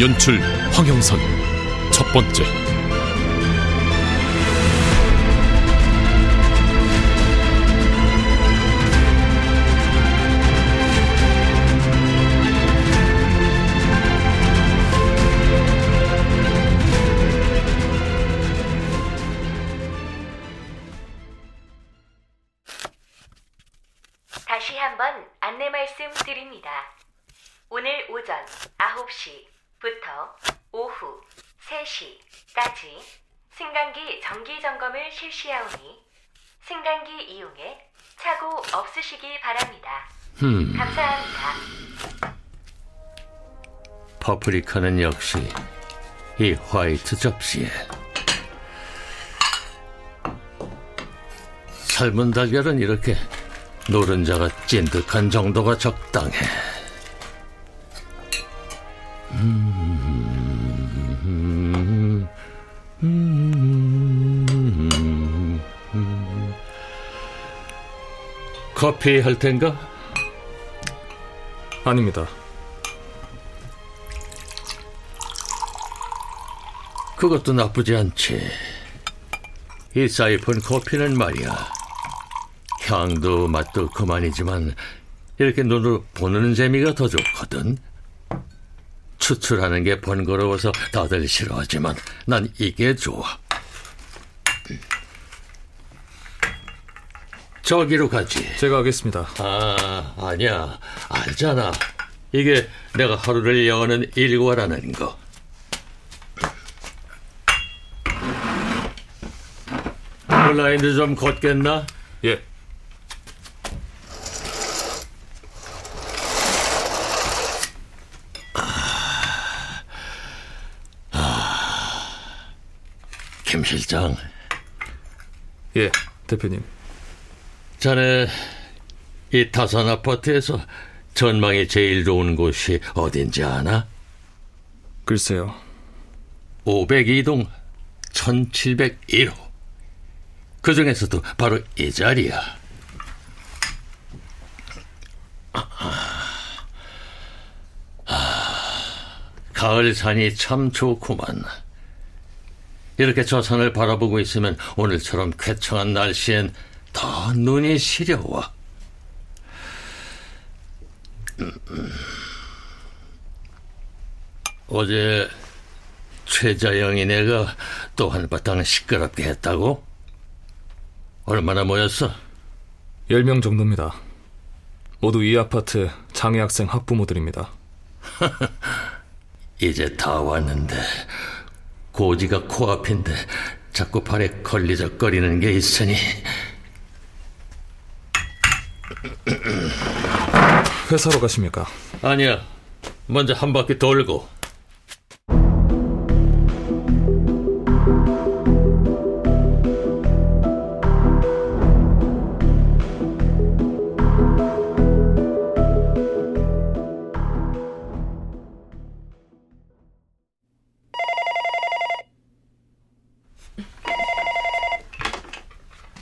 연출 황영선. 첫 번째 승강기 정기 점검을 실시하오니 승강기 이용에 착오 없으시기 바랍니다. 감사합니다. 파프리카는 역시 이 화이트 접시에 삶은 달걀은 이렇게 노른자가 찐득한 정도가 적당해. 커피 할 텐가? 아닙니다. 그것도 나쁘지 않지. 이 사이폰 커피는 말이야. 향도 맛도 그만이지만 이렇게 눈으로 보는 재미가 더 좋거든. 추출하는 게 번거로워서 다들 싫어하지만 난 이게 좋아. 저기로 가지. 제가 하겠습니다. 아, 아니야. 알잖아. 이게 내가 하루를 여는 일과라는 거. 블라인드 좀 걷겠나? 예. 김 실장, 예, 대표님. 자네 이 타산 아파트에서 전망이 제일 좋은 곳이 어딘지 아나? 글쎄요. 502동 1701호. 그 중에서도 바로 이 자리야. 아, 가을 산이 참 좋구만. 이렇게 저 산을 바라보고 있으면 오늘처럼 쾌청한 날씨엔 더 눈이 음. 어제 최자영이 내가 또 한바탕 시끄럽게 했다고? 얼마나 모였어? 10명 정도입니다. 모두 이 아파트 장애 학생 학부모들입니다. 이제 다 왔는데 고지가 코앞인데 자꾸 발에 걸리적거리는 게 있으니 회사로 가십니까? 아니야 먼저 한 바퀴 돌고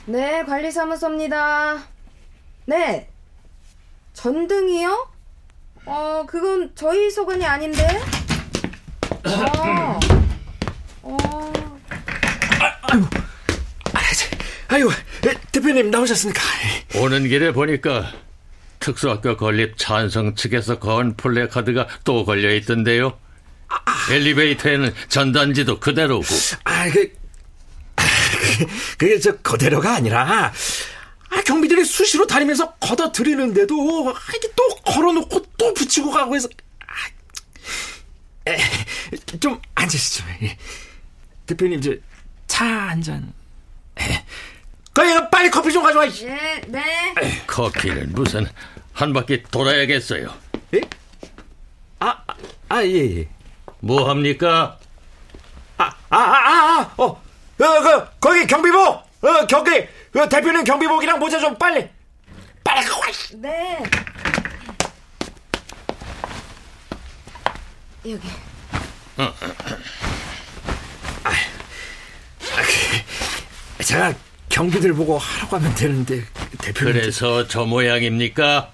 네, 관리사무소입니다. 네. 전등이요? 어, 그건 저희 소관이 아닌데? 어. 어. 아유, 에, 대표님 나오셨습니까? 오는 길에 보니까 특수학교 건립 찬성 측에서 건 플래카드가 또 걸려 있던데요. 엘리베이터에는 전단지도 그대로고. 아, 그, 아, 그, 그게 저 그대로가 아니라 아, 경비들이 수시로 다니면서 걷어 들이는데도 아, 이게 또 걸어놓고 또 붙이고 가고 해서 아, 에, 좀 앉으시죠. 예. 대표님 저차한 잔. 에, 그래 빨리 커피 좀 가져와. 이. 네, 네. 커피는 무슨 한 바퀴 돌아야겠어요. 예? 아, 아, 아, 예, 예. 뭐 합니까? 아, 아, 아, 아, 어, 어, 그, 거기 경비복! 어, 경기, 그 대표님 경비복이랑 모자 좀 빨리, 빨리! 씨. 네. 여기. 제가 경비들 보고 하라고 하면 되는데, 대표님. 그래서 저 모양입니까?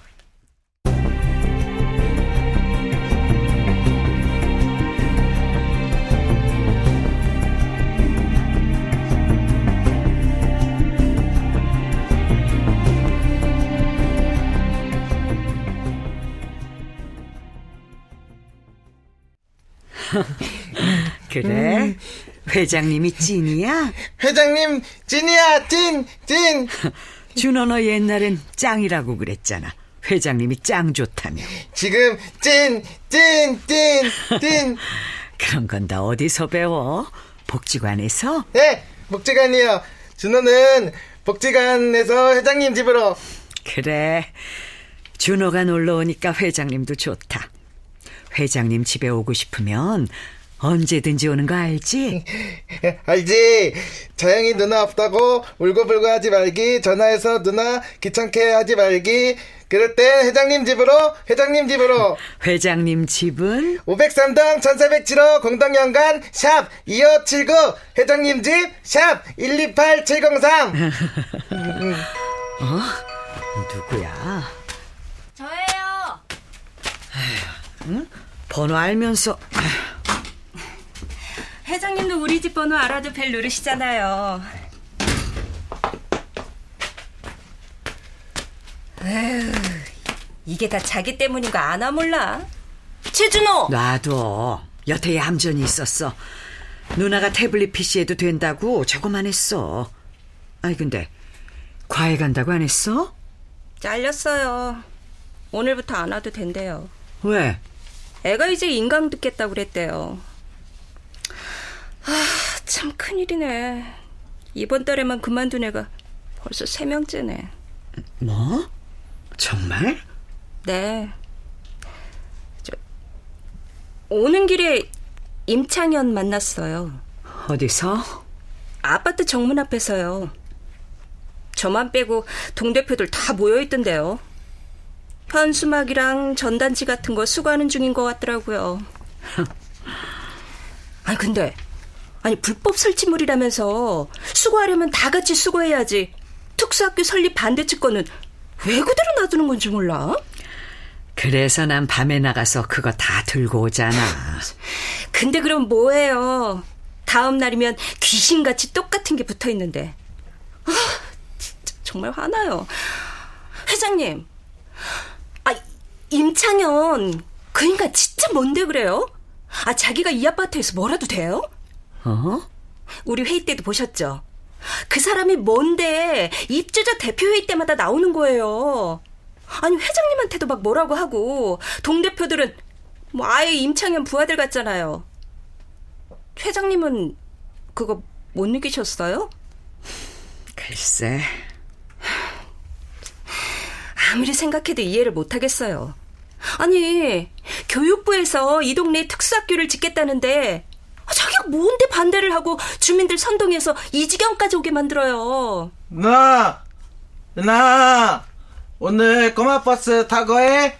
그래? 회장님이 찐이야? 회장님 찐이야 찐 찐. 준호 너 옛날엔 짱이라고 그랬잖아. 회장님이 짱 좋다며. 지금 찐 찐 찐 찐. 그런 건 다 어디서 배워? 복지관에서? 네 복지관이요. 준호는 복지관에서 회장님 집으로. 그래. 준호가 놀러 오니까 회장님도 좋다. 회장님 집에 오고 싶으면 언제든지 오는 거 알지? 알지? 자영이 누나 없다고 울고불고 하지 말기. 전화해서 누나 귀찮게 하지 말기. 그럴 땐 회장님 집으로 회장님 집으로. 회장님 집은 503동 1407호 공동연간 샵 2579 회장님 집 샵 128703누 번호 알면서 회장님도 우리 집 번호 알아도 벨 누르시잖아요. 에휴, 이게 다 자기 때문인 거 아나 몰라? 최준호! 놔둬. 여태 얌전히 있었어. 누나가 태블릿 PC에도 된다고 저거만 했어. 아이 근데 과외 간다고 안 했어? 잘렸어요. 오늘부터 안 와도 된대요. 왜? 애가 이제 인강 듣겠다고 그랬대요. 아, 참 큰일이네. 이번 달에만 그만둔 애가 벌써 세 명째네. 뭐? 정말? 네. 저, 오는 길에 임창현 만났어요. 어디서? 아파트 정문 앞에서요. 저만 빼고 동대표들 다 모여있던데요. 현수막이랑 전단지 같은 거 수거하는 중인 것 같더라고요. 아니, 근데, 아니, 불법 설치물이라면서 수거하려면 다 같이 수거해야지. 특수학교 설립 반대 측권은 왜 그대로 놔두는 건지 몰라? 그래서 난 밤에 나가서 그거 다 들고 오잖아. 근데 그럼 뭐해요? 다음 날이면 귀신같이 똑같은 게 붙어 있는데. 아, 진짜 정말 화나요. 회장님. 아, 임창현. 그 인간 진짜 뭔데 그래요? 아, 자기가 이 아파트에서 뭐라도 돼요? 어? 우리 회의 때도 보셨죠? 그 사람이 뭔데 입주자 대표 회의 때마다 나오는 거예요. 아니 회장님한테도 막 뭐라고 하고 동 대표들은 뭐 아예 임창현 부하들 같잖아요. 회장님은 그거 못 느끼셨어요? 글쎄. 아무리 생각해도 이해를 못 하겠어요. 아니 교육부에서 이 동네에 특수학교를 짓겠다는데 아, 자기가 뭔데 반대를 하고 주민들 선동해서 이 지경까지 오게 만들어요. 누나 누나 오늘 꼬마 버스 타고 해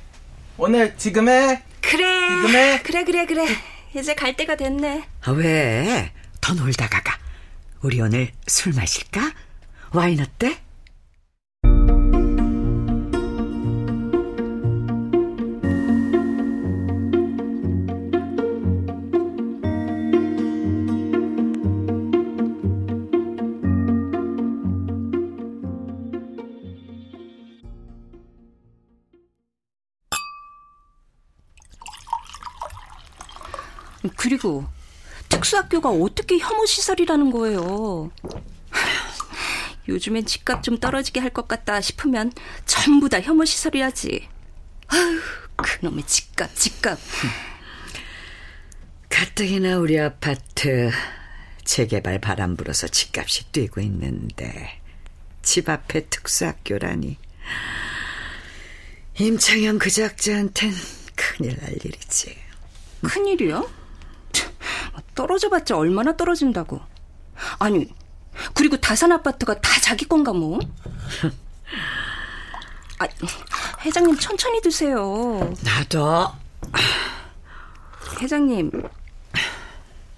오늘 지금 해 그래. 지금 해? 그래 그래 그래. 이제 갈 때가 됐네. 아, 왜? 더 놀다가 가. 우리 오늘 술 마실까? 와인 어때? 그리고 특수학교가 어떻게 혐오 시설이라는 거예요. 요즘엔 집값 좀 떨어지게 할 것 같다 싶으면 전부 다 혐오 시설이라지. 아휴, 그놈의 집값, 집값. 가뜩이나 우리 아파트 재개발 바람 불어서 집값이 뛰고 있는데 집 앞에 특수학교라니 임창현 그 작자한텐 큰일 날 일이지. 큰일이요? 떨어져봤자 얼마나 떨어진다고. 아니, 그리고 다산 아파트가 다 자기 건가 뭐? 아, 회장님 천천히 드세요. 나도 회장님,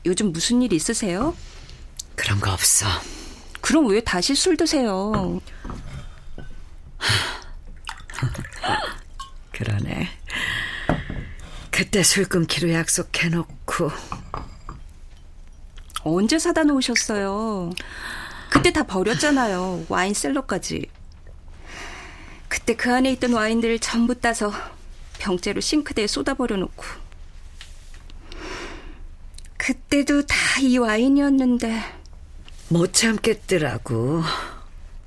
요즘 무슨 일 있으세요? 그런 거 없어. 그럼 왜 다시 술 드세요? 그러네. 그때 술 끊기로 약속해놓고 언제 사다 놓으셨어요? 그때 다 버렸잖아요. 와인 셀러까지. 그때 그 안에 있던 와인들을 전부 따서 병째로 싱크대에 쏟아버려 놓고. 그때도 다 이 와인이었는데. 못 참겠더라고.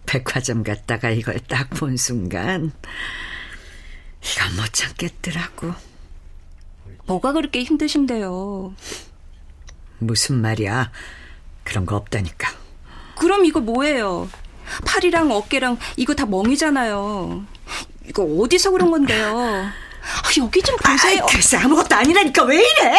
백화점 갔다가 이걸 딱 본 순간 이건 못 참겠더라고. 뭐가 그렇게 힘드신데요? 무슨 말이야? 그런 거 없다니까. 그럼 이거 뭐예요? 팔이랑 어깨랑 이거 다 멍이잖아요. 이거 어디서 그런 건데요? 아, 여기 좀 보세요. 아이, 글쎄 아무것도 아니라니까 왜 이래?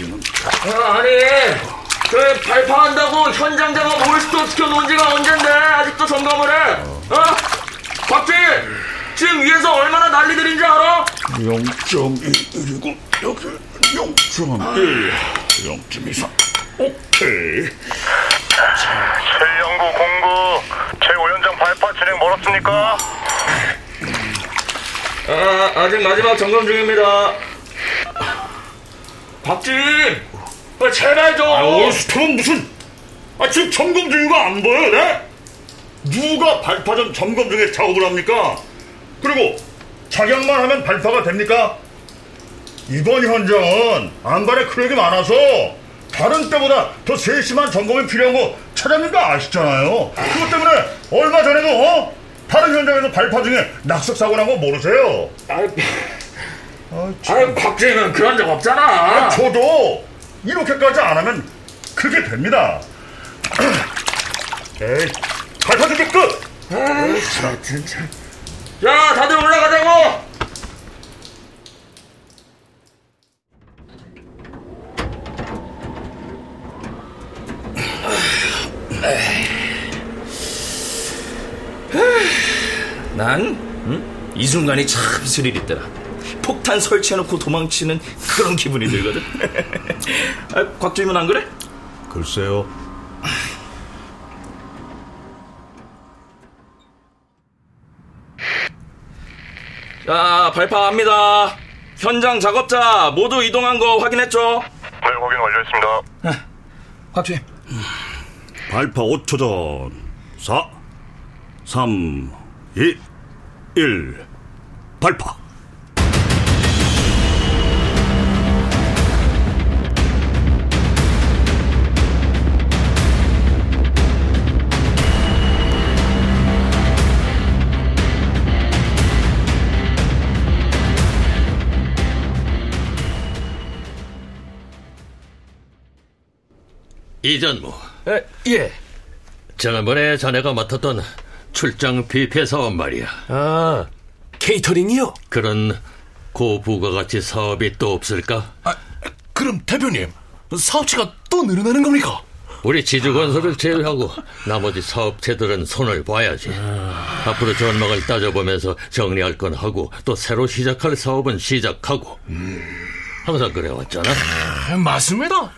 아니, 그 발파한다고 현장 작업 올스톱 시켜놓은 지가 언젠데 아직도 점검을 해? 어? 박쥐! 지금 위에서 얼마나 난리들인지 알아? 0.1이고 여기 0.1 0.23 오케이 최영구 공구 최오현장 발파 진행 멀었습니까? 아, 아직 마지막 점검 중입니다. 박쥐! 어, 제발 좀! 아 올스톱은 무슨 아 지금 점검 중이가 안 보여요 네? 누가 발파전 점검 중에 작업을 합니까? 그리고 착약만 하면 발파가 됩니까? 이번 현장은 안발에 크랙이 많아서 다른 때보다 더 세심한 점검이 필요한 거 차장님 도 아시잖아요. 그것 때문에 얼마 전에도 어? 다른 현장에서 발파 중에 낙석 사고 난 거 모르세요? 아이, 아, 아이, 박쥐는 그런 적 없잖아. 아, 저도 이렇게까지 안 하면 그게 됩니다. 에이, 발파 준비 끝! 아이, 저, 진짜. 자, 다들 올라가자고! 난, 응? 이 순간이 참 스릴 있더라. 폭탄 설치해놓고 도망치는 그런 기분이 들거든. 아, 곽주임은 안 그래? 글쎄요. 자, 발파합니다. 현장 작업자 모두 이동한 거 확인했죠? 네 확인 완료했습니다 곽주임. 발파 5초 전. 4, 3, 2, 1. 발파. 이전무, 에, 예. 지난번에 자네가 맡았던 출장 뷔페 사업 말이야. 아, 케이터링이요? 그런 고부가가치 사업이 또 없을까? 아, 그럼 대표님, 사업체가 또 늘어나는 겁니까? 우리 지주건설을 제외하고 나머지 사업체들은 손을 봐야지. 앞으로 전망을 따져보면서 정리할 건 하고 또 새로 시작할 사업은 시작하고. 항상 그래왔잖아. 아, 맞습니다.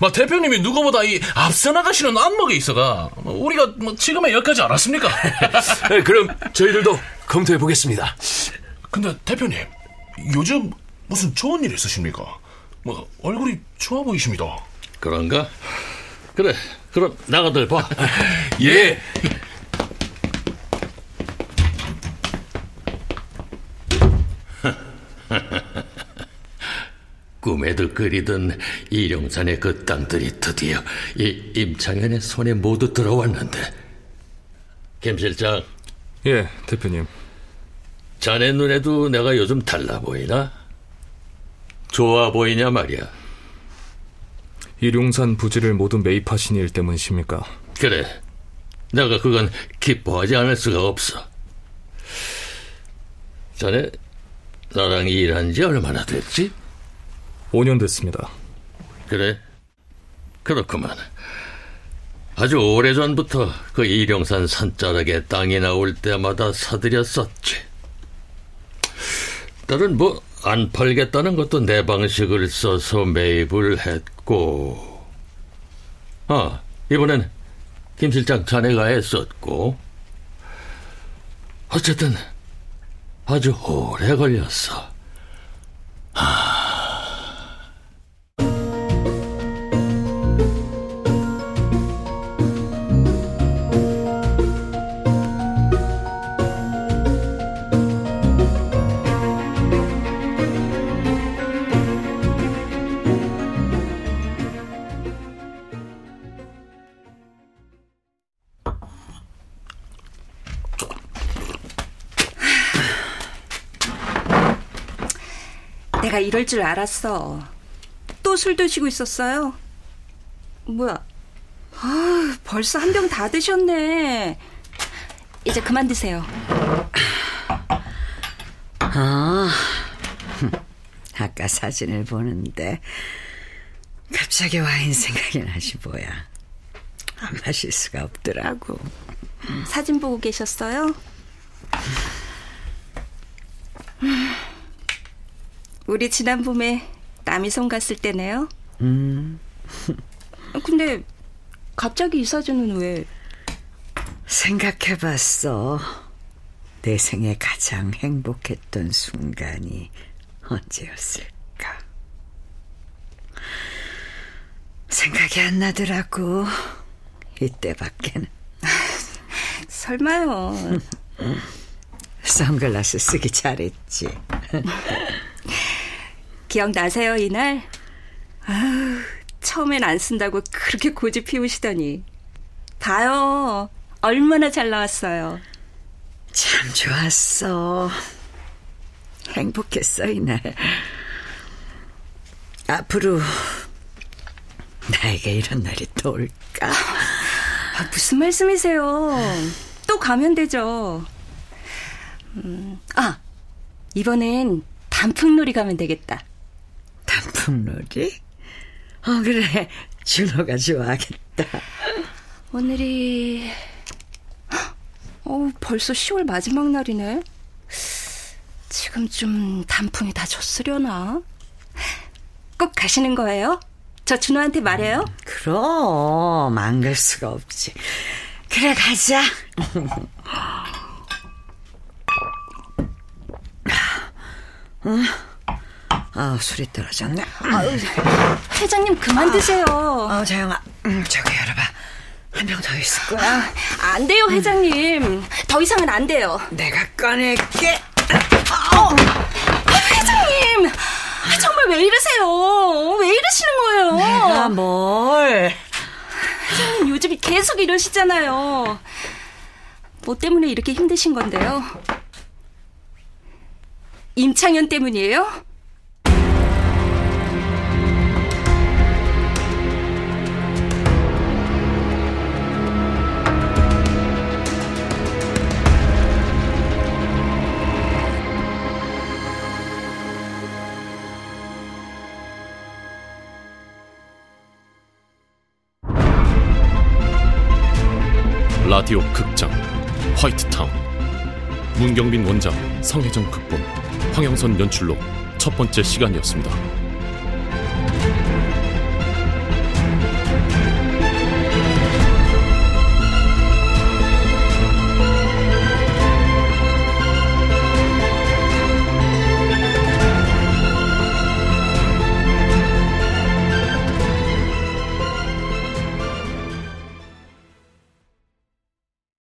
뭐 대표님이 누구보다 이 앞서 나가시는 안목에 있어가 뭐 우리가 뭐 지금의 여기까지 않았습니까? 네, 그럼 저희들도 검토해 보겠습니다. 근데 대표님 요즘 무슨 좋은 일 있으십니까? 뭐 얼굴이 좋아 보이십니다. 그런가? 그래, 그럼 나가들 봐. 예. 꿈에도 그리던 이룡산의 그 땅들이 드디어 이 임창현의 손에 모두 들어왔는데 김 실장. 예, 대표님. 자네 눈에도 내가 요즘 달라 보이나? 좋아 보이냐 말이야. 일용산 부지를 모두 매입하신 일 때문이십니까? 그래. 내가 그건 기뻐하지 않을 수가 없어. 자네 나랑 일한 지 얼마나 됐지? 5년 됐습니다. 그래. 그렇구만. 아주 오래전부터 그 일용산 산자락에 땅이 나올 때마다 사들였었지. 딸은 뭐 안 팔겠다는 것도 내 방식을 써서 매입을 했고. 아, 이번엔 김 실장 자네가 했었고. 어쨌든 아주 오래 걸렸어. 내가 이럴 줄 알았어. 또 술 드시고 있었어요? 뭐야? 아, 벌써 한 병 다 드셨네. 이제 그만 드세요. 아, 아까 사진을 보는데 갑자기 와인 생각이 나시 뭐야. 안 마실 수가 없더라고. 사진 보고 계셨어요? 우리 지난 봄에 남이섬 갔을 때네요. 음, 근데 갑자기 이 사진은 왜? 생각해봤어. 내 생에 가장 행복했던 순간이 언제였을까? 생각이 안 나더라고. 이때밖에는. 설마요. 선글라스 쓰기 잘했지. 기억나세요, 이날? 아우, 처음엔 안 쓴다고 그렇게 고집 피우시더니. 봐요. 얼마나 잘 나왔어요. 참 좋았어. 행복했어, 이날. 앞으로 나에게 이런 날이 또 올까? 아, 무슨 말씀이세요? 또 가면 되죠. 음, 아, 이번엔 단풍놀이 가면 되겠다. 단풍놀이? 어, 그래. 준호가 좋아하겠다. 오늘이, 어 벌써 10월 마지막 날이네. 지금쯤 단풍이 다 졌으려나? 꼭 가시는 거예요? 저 준호한테 말해요? 그럼, 안 갈 수가 없지. 그래, 가자. 응? 아, 술이 떨어졌네. 아유, 회장님 그만 드세요. 어, 자영아, 음, 저기 열어봐. 한 병 더 있을 거야. 아, 안 돼요, 회장님. 더 이상은 안 돼요. 내가 꺼낼게. 어, 회장님! 아, 정말 왜 이러세요? 왜 이러시는 거예요? 내가 뭘? 회장님 요즘 계속 이러시잖아요. 뭐 때문에 이렇게 힘드신 건데요? 임창현 때문이에요? 라디오 극장 화이트타운 문경빈 원작 성혜정 극본 황영선 연출로 첫 번째 시간이었습니다.